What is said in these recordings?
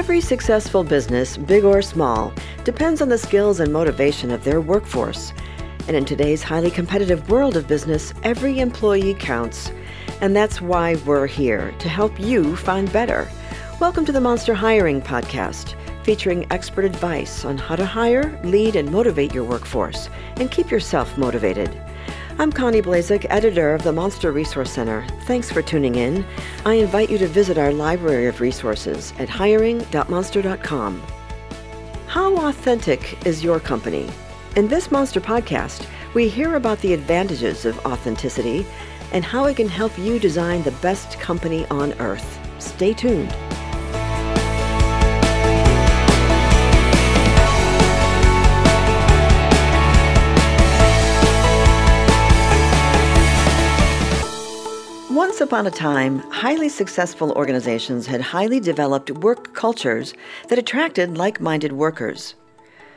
Every successful business, big or small, depends on the skills and motivation of their workforce. And in today's highly competitive world of business, every employee counts. And that's why we're here to help you find better. Welcome to the Monster Hiring Podcast, featuring expert advice on how to hire, lead, and motivate your workforce, and keep yourself motivated. I'm Connie Blazek, editor of the Monster Resource Center. Thanks for tuning in. I invite you to visit our library of resources at hiring.monster.com. How authentic is your company? In this Monster podcast, we hear about the advantages of authenticity and how it can help you design the best company on earth. Stay tuned. Once upon a time, highly successful organizations had highly developed work cultures that attracted like minded workers.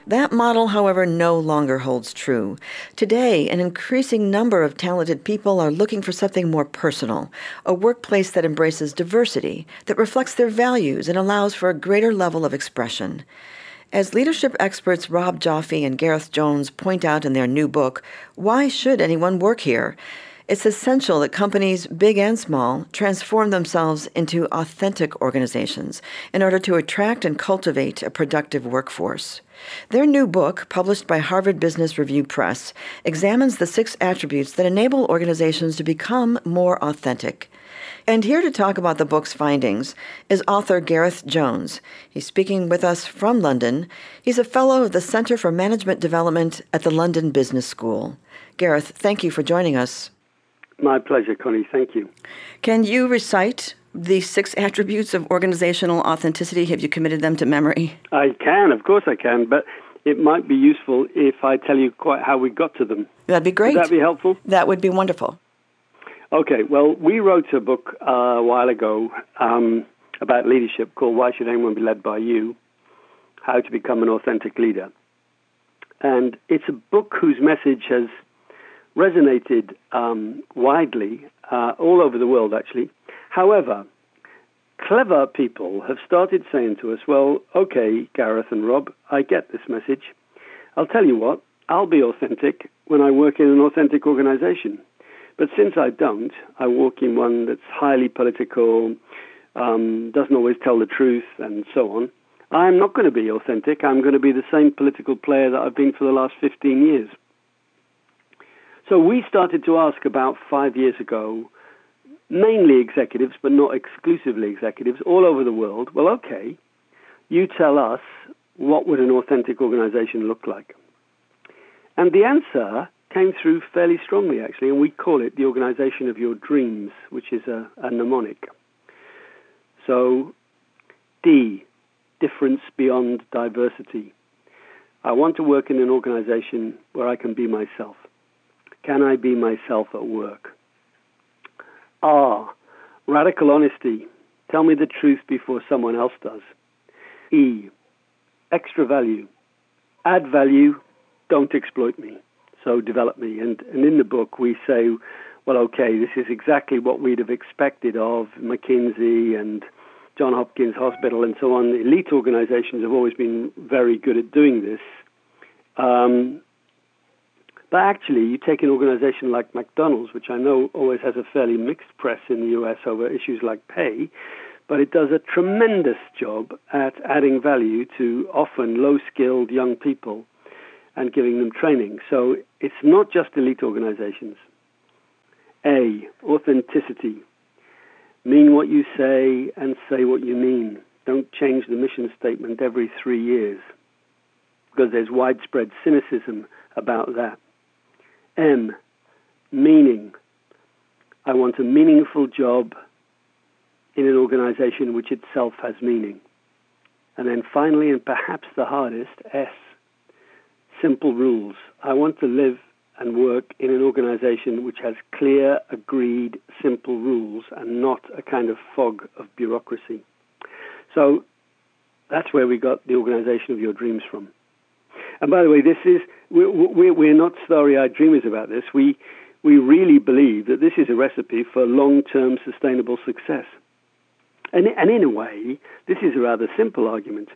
That model, however, no longer holds true. Today, an increasing number of talented people are looking for something more personal, a workplace that embraces diversity, that reflects their values, and allows for a greater level of expression. As leadership experts Rob Goffee and Gareth Jones point out in their new book, Why Should Anyone Work Here? It's essential that companies, big and small, transform themselves into authentic organizations in order to attract and cultivate a productive workforce. Their new book, published by Harvard Business Review Press, examines the six attributes that enable organizations to become more authentic. And here to talk about the book's findings is author Gareth Jones. He's speaking with us from London. He's a fellow of the Center for Management Development at the London Business School. Gareth, thank you for joining us. My pleasure, Connie. Thank you. Can you recite the six attributes of organizational authenticity? Have you committed them to memory? I can, of course I can, but it might be useful if I tell you quite how we got to them. That'd be great. Would that be helpful? That would be wonderful. Okay, well, we wrote a book uh, a while ago um, about leadership called Why Should Anyone Be Led by You? How to Become an Authentic Leader. And it's a book whose message has resonated um, widely uh, all over the world, actually. However, clever people have started saying to us, well, okay, Gareth and Rob, I get this message. I'll tell you what, I'll be authentic when I work in an authentic organization. But since I don't, I work in one that's highly political, um, doesn't always tell the truth, and so on. I'm not going to be authentic. I'm going to be the same political player that I've been for the last 15 years. So we started to ask about five years ago, mainly executives, but not exclusively executives, all over the world. Well, okay, you tell us what would an authentic organization look like? And the answer came through fairly strongly, actually, and we call it the organization of your dreams, which is a, a mnemonic. So, D, difference beyond diversity. I want to work in an organization where I can be myself. Can I be myself at work? R. Radical honesty. Tell me the truth before someone else does. E. Extra value. Add value. Don't exploit me. So develop me. And, and in the book, we say, well, okay, this is exactly what we'd have expected of McKinsey and John Hopkins Hospital and so on. Elite organizations have always been very good at doing this. Um, but actually, you take an organization like McDonald's, which I know always has a fairly mixed press in the US over issues like pay, but it does a tremendous job at adding value to often low skilled young people and giving them training. So it's not just elite organizations. A, authenticity. Mean what you say and say what you mean. Don't change the mission statement every three years because there's widespread cynicism about that. M, meaning. I want a meaningful job in an organization which itself has meaning. And then finally, and perhaps the hardest, S, simple rules. I want to live and work in an organization which has clear, agreed, simple rules and not a kind of fog of bureaucracy. So that's where we got the organization of your dreams from. And by the way, this is we're, we're not starry-eyed dreamers about this. We we really believe that this is a recipe for long-term sustainable success. And, and in a way, this is a rather simple argument.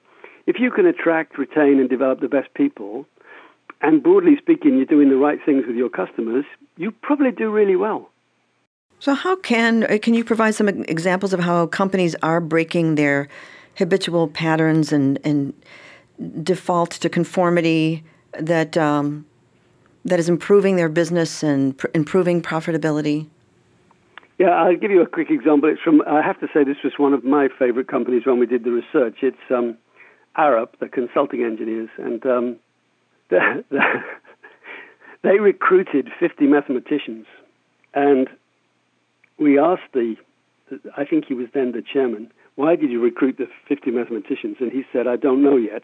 If you can attract, retain, and develop the best people, and broadly speaking, you're doing the right things with your customers, you probably do really well. So, how can uh, can you provide some examples of how companies are breaking their habitual patterns and, and default to conformity that um, that is improving their business and pr- improving profitability? Yeah, I'll give you a quick example. It's from I have to say this was one of my favorite companies when we did the research. It's um, the consulting engineers, and um, the, the, they recruited 50 mathematicians, and we asked the, I think he was then the chairman, why did you recruit the 50 mathematicians? And he said, I don't know yet.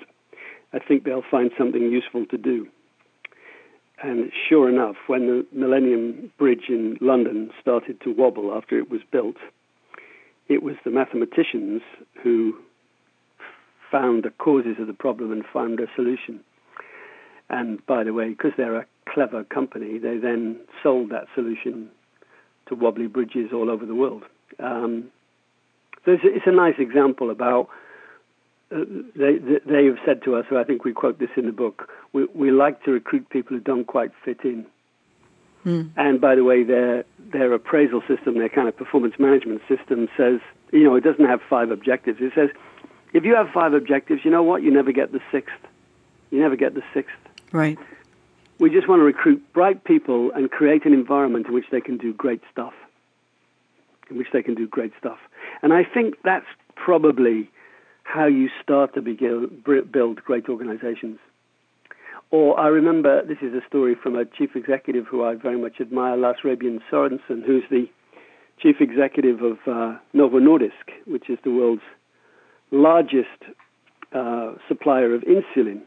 I think they'll find something useful to do. And sure enough, when the Millennium Bridge in London started to wobble after it was built, it was the mathematicians who found the causes of the problem and found a solution. And by the way, because they're a clever company, they then sold that solution to wobbly bridges all over the world. Um, so it's, it's, a nice example about they, they have said to us, so I think we quote this in the book, we, we like to recruit people who don't quite fit in. Mm. And by the way, their their appraisal system, their kind of performance management system says, you know, it doesn't have five objectives. It says, if you have five objectives, you know what? You never get the sixth. You never get the sixth. Right. We just want to recruit bright people and create an environment in which they can do great stuff. In which they can do great stuff. And I think that's probably how you start to build great organizations. Or I remember this is a story from a chief executive who I very much admire, Lars Rebien Sørensen, who's the chief executive of uh, Novo Nordisk, which is the world's largest uh, supplier of insulin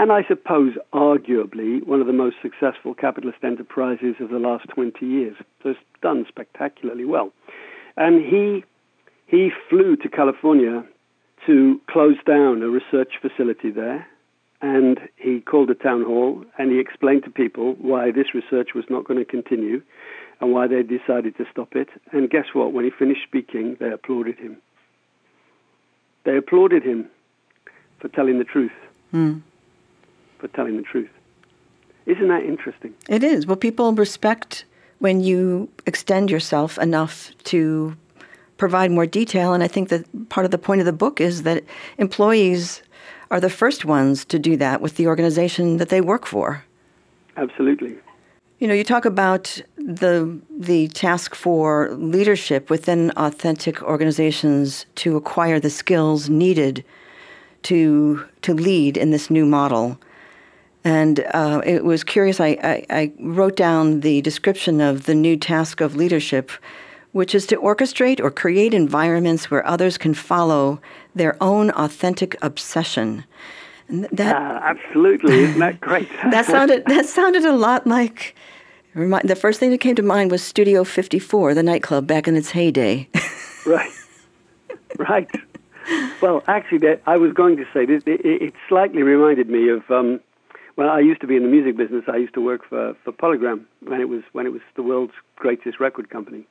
and I suppose arguably one of the most successful capitalist enterprises of the last 20 years. So it's done spectacularly well. And he, he flew to California to close down a research facility there. And he called a town hall and he explained to people why this research was not going to continue and why they decided to stop it. And guess what? When he finished speaking, they applauded him. They applauded him for telling the truth. Mm for telling the truth. Isn't that interesting? It is. Well, people respect when you extend yourself enough to provide more detail. And I think that part of the point of the book is that employees are the first ones to do that with the organization that they work for. Absolutely. You know, you talk about the the task for leadership within authentic organizations to acquire the skills needed to to lead in this new model. And uh, it was curious. I, I, I, wrote down the description of the new task of leadership, which is to orchestrate or create environments where others can follow their own authentic obsession. That, uh, absolutely, isn't that great? that sounded that sounded a lot like. The first thing that came to mind was Studio 54, the nightclub back in its heyday. right, right. Well, actually, I was going to say this. It slightly reminded me of um, well, I used to be in the music business. I used to work for, for Polygram when it was when it was the world's greatest record company,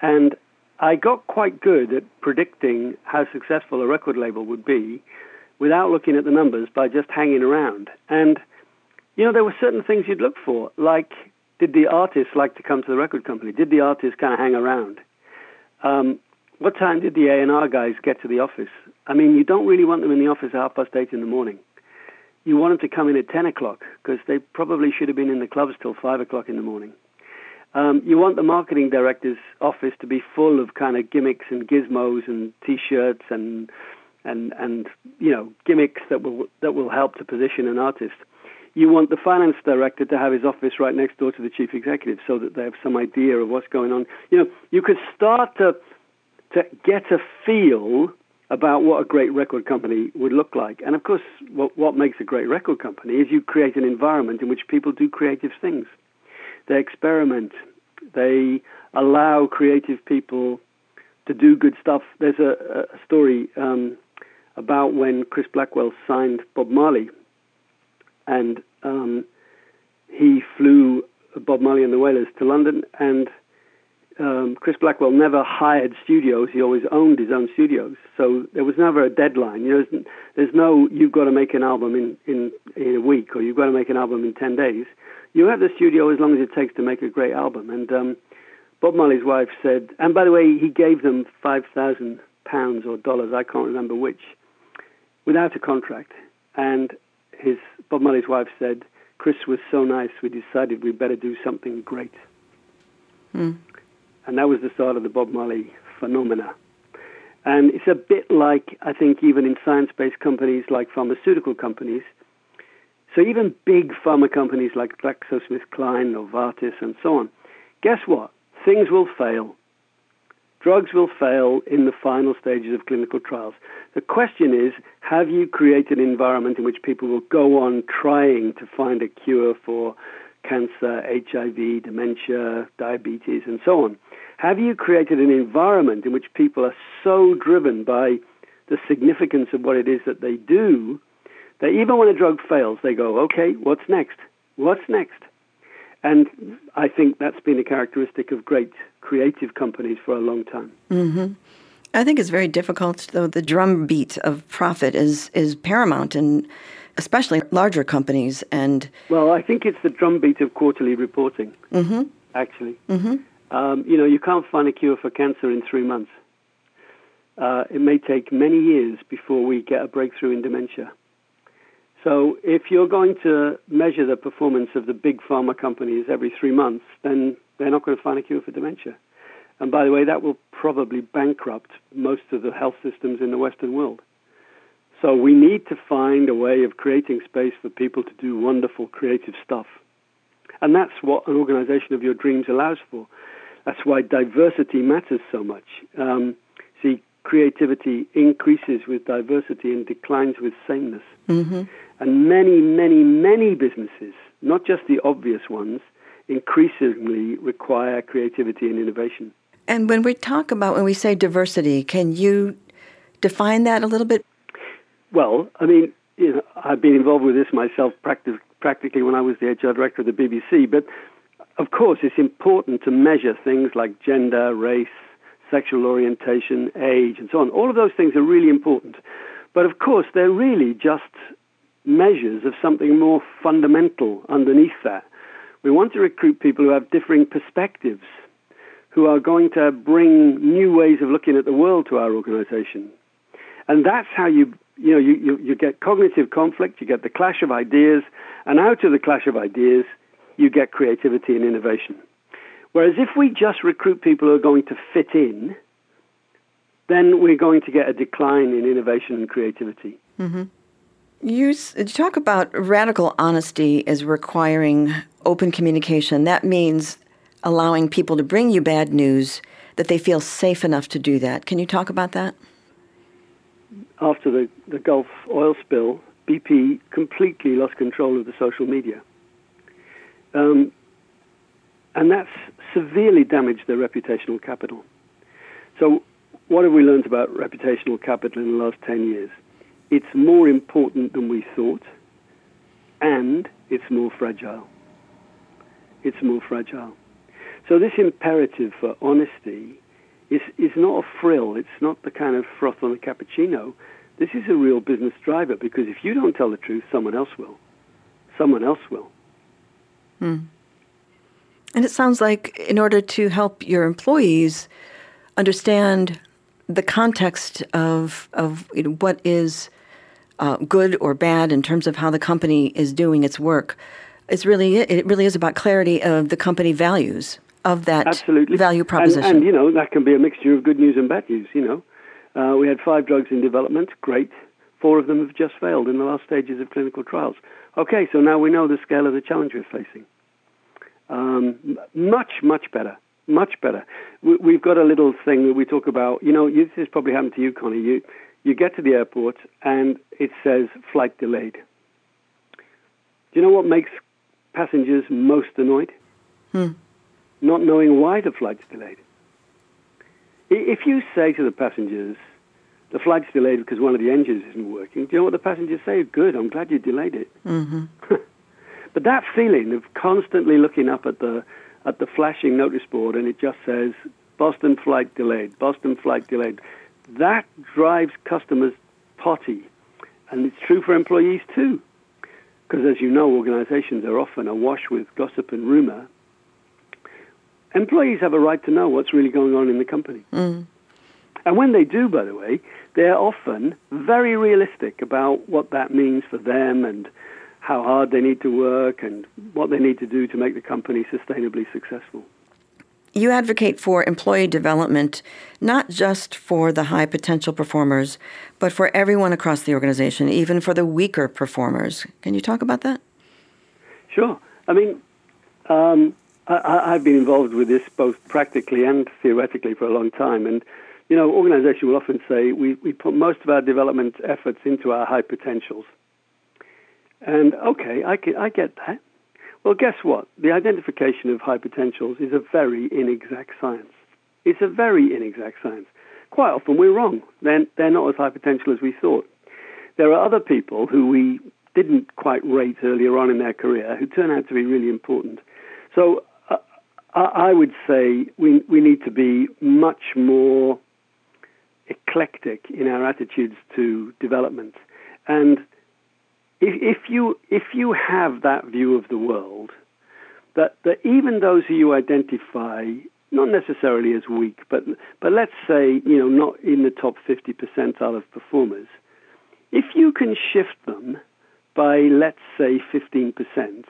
and I got quite good at predicting how successful a record label would be without looking at the numbers by just hanging around. And you know, there were certain things you'd look for, like did the artist like to come to the record company? Did the artist kind of hang around? Um, what time did the A&R guys get to the office? I mean, you don't really want them in the office at half past eight in the morning you want them to come in at 10 o'clock because they probably should have been in the clubs till 5 o'clock in the morning. Um, you want the marketing director's office to be full of kind of gimmicks and gizmos and T-shirts and and and you know gimmicks that will that will help to position an artist. You want the finance director to have his office right next door to the chief executive so that they have some idea of what's going on. You know, you could start to to get a feel about what a great record company would look like. And of course, what, what makes a great record company is you create an environment in which people do creative things. They experiment. They allow creative people to do good stuff. There's a, a story um, about when Chris Blackwell signed Bob Marley, and um, he flew Bob Marley and the Wailers to London, and um, Chris Blackwell never hired studios; he always owned his own studios. So there was never a deadline. You know, there's, there's no you've got to make an album in, in in a week or you've got to make an album in ten days. You have the studio as long as it takes to make a great album. And um, Bob Marley's wife said, and by the way, he gave them five thousand pounds or dollars, I can't remember which, without a contract. And his Bob Marley's wife said, Chris was so nice, we decided we better do something great. Mm. And that was the start of the Bob Marley phenomena. And it's a bit like, I think, even in science based companies like pharmaceutical companies. So even big pharma companies like GlaxoSmithKline, Novartis, and so on, guess what? Things will fail. Drugs will fail in the final stages of clinical trials. The question is have you created an environment in which people will go on trying to find a cure for cancer, HIV, dementia, diabetes, and so on? Have you created an environment in which people are so driven by the significance of what it is that they do that even when a drug fails, they go, okay, what's next? What's next? And I think that's been a characteristic of great creative companies for a long time. Mm-hmm. I think it's very difficult, though. The drumbeat of profit is is paramount, and especially larger companies. And well, I think it's the drumbeat of quarterly reporting. Mm-hmm. Actually, mm-hmm. Um, you know, you can't find a cure for cancer in three months. Uh, it may take many years before we get a breakthrough in dementia. So if you're going to measure the performance of the big pharma companies every three months, then they're not going to find a cure for dementia. And by the way, that will probably bankrupt most of the health systems in the Western world. So we need to find a way of creating space for people to do wonderful creative stuff. And that's what an organization of your dreams allows for. That's why diversity matters so much. Um, see, creativity increases with diversity and declines with sameness. Mm-hmm. And many, many, many businesses, not just the obvious ones, increasingly require creativity and innovation. And when we talk about, when we say diversity, can you define that a little bit? Well, I mean, you know, I've been involved with this myself practic- practically when I was the HR director of the BBC, but of course, it's important to measure things like gender, race, sexual orientation, age, and so on. All of those things are really important. But of course, they're really just measures of something more fundamental underneath that. We want to recruit people who have differing perspectives, who are going to bring new ways of looking at the world to our organization. And that's how you, you know, you, you, you get cognitive conflict, you get the clash of ideas, and out of the clash of ideas, you get creativity and innovation. Whereas if we just recruit people who are going to fit in, then we're going to get a decline in innovation and creativity. Mm-hmm. You, you talk about radical honesty as requiring open communication. That means allowing people to bring you bad news that they feel safe enough to do that. Can you talk about that? After the, the Gulf oil spill, BP completely lost control of the social media. Um, and that's severely damaged their reputational capital. So, what have we learned about reputational capital in the last 10 years? It's more important than we thought, and it's more fragile. It's more fragile. So, this imperative for honesty is, is not a frill, it's not the kind of froth on a cappuccino. This is a real business driver because if you don't tell the truth, someone else will. Someone else will. Hmm. And it sounds like, in order to help your employees understand the context of of you know, what is uh, good or bad in terms of how the company is doing its work, it's really it really is about clarity of the company values of that Absolutely. value proposition. And, and, you know that can be a mixture of good news and bad news. You know, uh, we had five drugs in development. Great. Four of them have just failed in the last stages of clinical trials. Okay, so now we know the scale of the challenge we're facing. Um, much, much better. Much better. We, have got a little thing that we talk about. You know, this has probably happened to you, Connie. You, you get to the airport and it says flight delayed. Do you know what makes passengers most annoyed? Hmm. Not knowing why the flight's delayed. If you say to the passengers, the flight's delayed because one of the engines isn't working, do you know what the passengers say? Good, I'm glad you delayed it. Mm-hmm. But that feeling of constantly looking up at the at the flashing notice board and it just says Boston flight delayed, Boston flight delayed. That drives customers potty. And it's true for employees too. Because as you know, organizations are often awash with gossip and rumor. Employees have a right to know what's really going on in the company. Mm. And when they do, by the way, they're often very realistic about what that means for them and how hard they need to work and what they need to do to make the company sustainably successful. You advocate for employee development, not just for the high potential performers, but for everyone across the organization, even for the weaker performers. Can you talk about that? Sure. I mean, um, I, have been involved with this both practically and theoretically for a long time. And, you know, organizations will often say we, we put most of our development efforts into our high potentials. And, okay, I, can, I get that. Well, guess what? The identification of high potentials is a very inexact science. It's a very inexact science. Quite often we're wrong. They're, they're not as high potential as we thought. There are other people who we didn't quite rate earlier on in their career who turn out to be really important. So I would say we we need to be much more eclectic in our attitudes to development, and if, if you if you have that view of the world, that that even those who you identify not necessarily as weak, but but let's say you know not in the top fifty percentile of performers, if you can shift them by let's say fifteen percent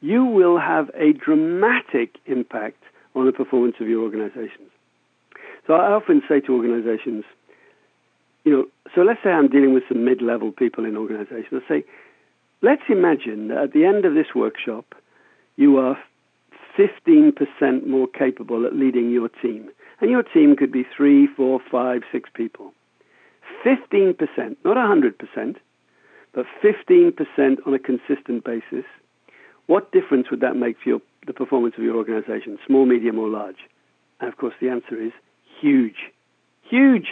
you will have a dramatic impact on the performance of your organizations. So I often say to organizations, you know, so let's say I'm dealing with some mid level people in organizations. I say, let's imagine that at the end of this workshop, you are 15% more capable at leading your team. And your team could be three, four, five, six people. 15%, not 100%, but 15% on a consistent basis what difference would that make for your, the performance of your organization, small, medium, or large? And of course, the answer is huge. Huge.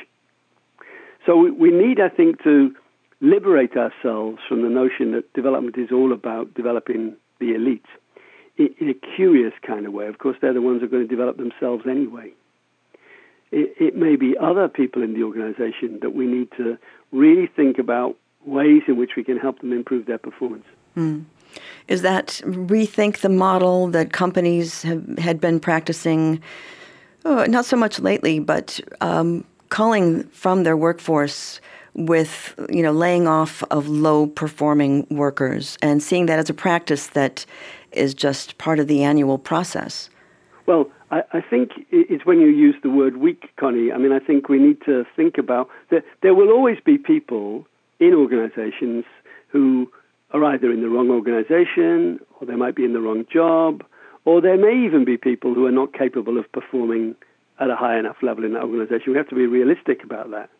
So we, we need, I think, to liberate ourselves from the notion that development is all about developing the elite in, in a curious kind of way. Of course, they're the ones who are going to develop themselves anyway. It, it may be other people in the organization that we need to really think about ways in which we can help them improve their performance. Mm is that rethink the model that companies have, had been practicing, oh, not so much lately, but um, calling from their workforce with you know laying off of low performing workers and seeing that as a practice that is just part of the annual process. Well, I, I think it's when you use the word weak, Connie. I mean, I think we need to think about that. There will always be people in organizations who are either in the wrong organization, or they might be in the wrong job, or there may even be people who are not capable of performing at a high enough level in that organization. We have to be realistic about that.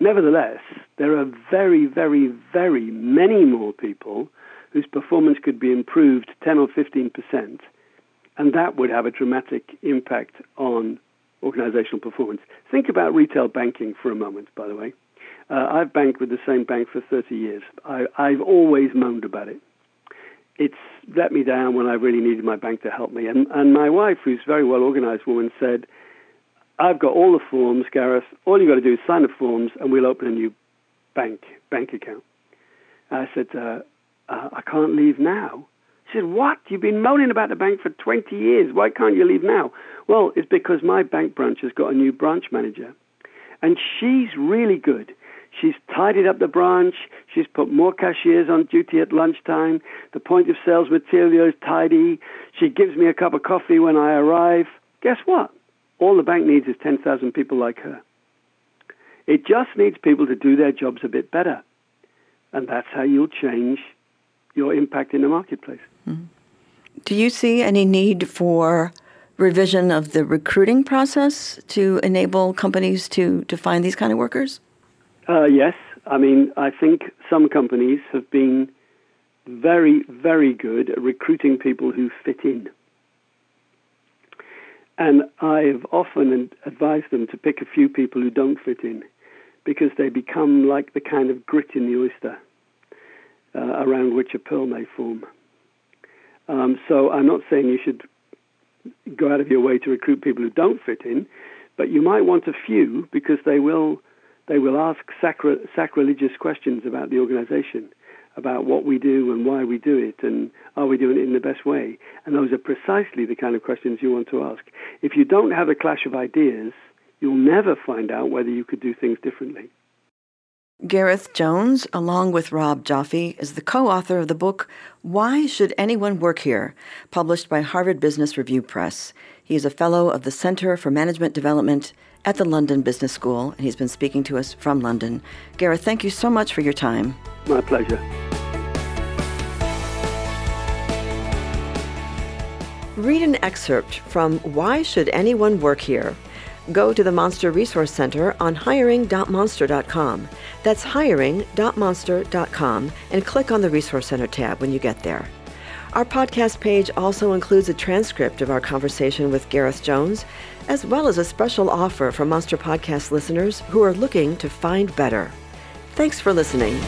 Nevertheless, there are very, very, very many more people whose performance could be improved 10 or 15 percent, and that would have a dramatic impact on organizational performance. Think about retail banking for a moment, by the way. Uh, I've banked with the same bank for 30 years. I, I've always moaned about it. It's let me down when I really needed my bank to help me. And, and my wife, who's a very well organized woman, said, I've got all the forms, Gareth. All you've got to do is sign the forms, and we'll open a new bank bank account. I said, uh, uh, I can't leave now. She said, What? You've been moaning about the bank for 20 years. Why can't you leave now? Well, it's because my bank branch has got a new branch manager. And she's really good. She's tidied up the branch. She's put more cashiers on duty at lunchtime. The point of sales material is tidy. She gives me a cup of coffee when I arrive. Guess what? All the bank needs is 10,000 people like her. It just needs people to do their jobs a bit better. And that's how you'll change your impact in the marketplace. Mm-hmm. Do you see any need for revision of the recruiting process to enable companies to, to find these kind of workers? Uh, yes, I mean, I think some companies have been very, very good at recruiting people who fit in. And I've often advised them to pick a few people who don't fit in because they become like the kind of grit in the oyster uh, around which a pearl may form. Um, so I'm not saying you should go out of your way to recruit people who don't fit in, but you might want a few because they will they will ask sacri- sacrilegious questions about the organization, about what we do and why we do it, and are we doing it in the best way? And those are precisely the kind of questions you want to ask. If you don't have a clash of ideas, you'll never find out whether you could do things differently. Gareth Jones, along with Rob Goffee, is the co author of the book Why Should Anyone Work Here, published by Harvard Business Review Press. He is a fellow of the Center for Management Development at the London Business School, and he's been speaking to us from London. Gareth, thank you so much for your time. My pleasure. Read an excerpt from Why Should Anyone Work Here Go to the Monster Resource Center on hiring.monster.com. That's hiring.monster.com and click on the Resource Center tab when you get there. Our podcast page also includes a transcript of our conversation with Gareth Jones, as well as a special offer for Monster Podcast listeners who are looking to find better. Thanks for listening.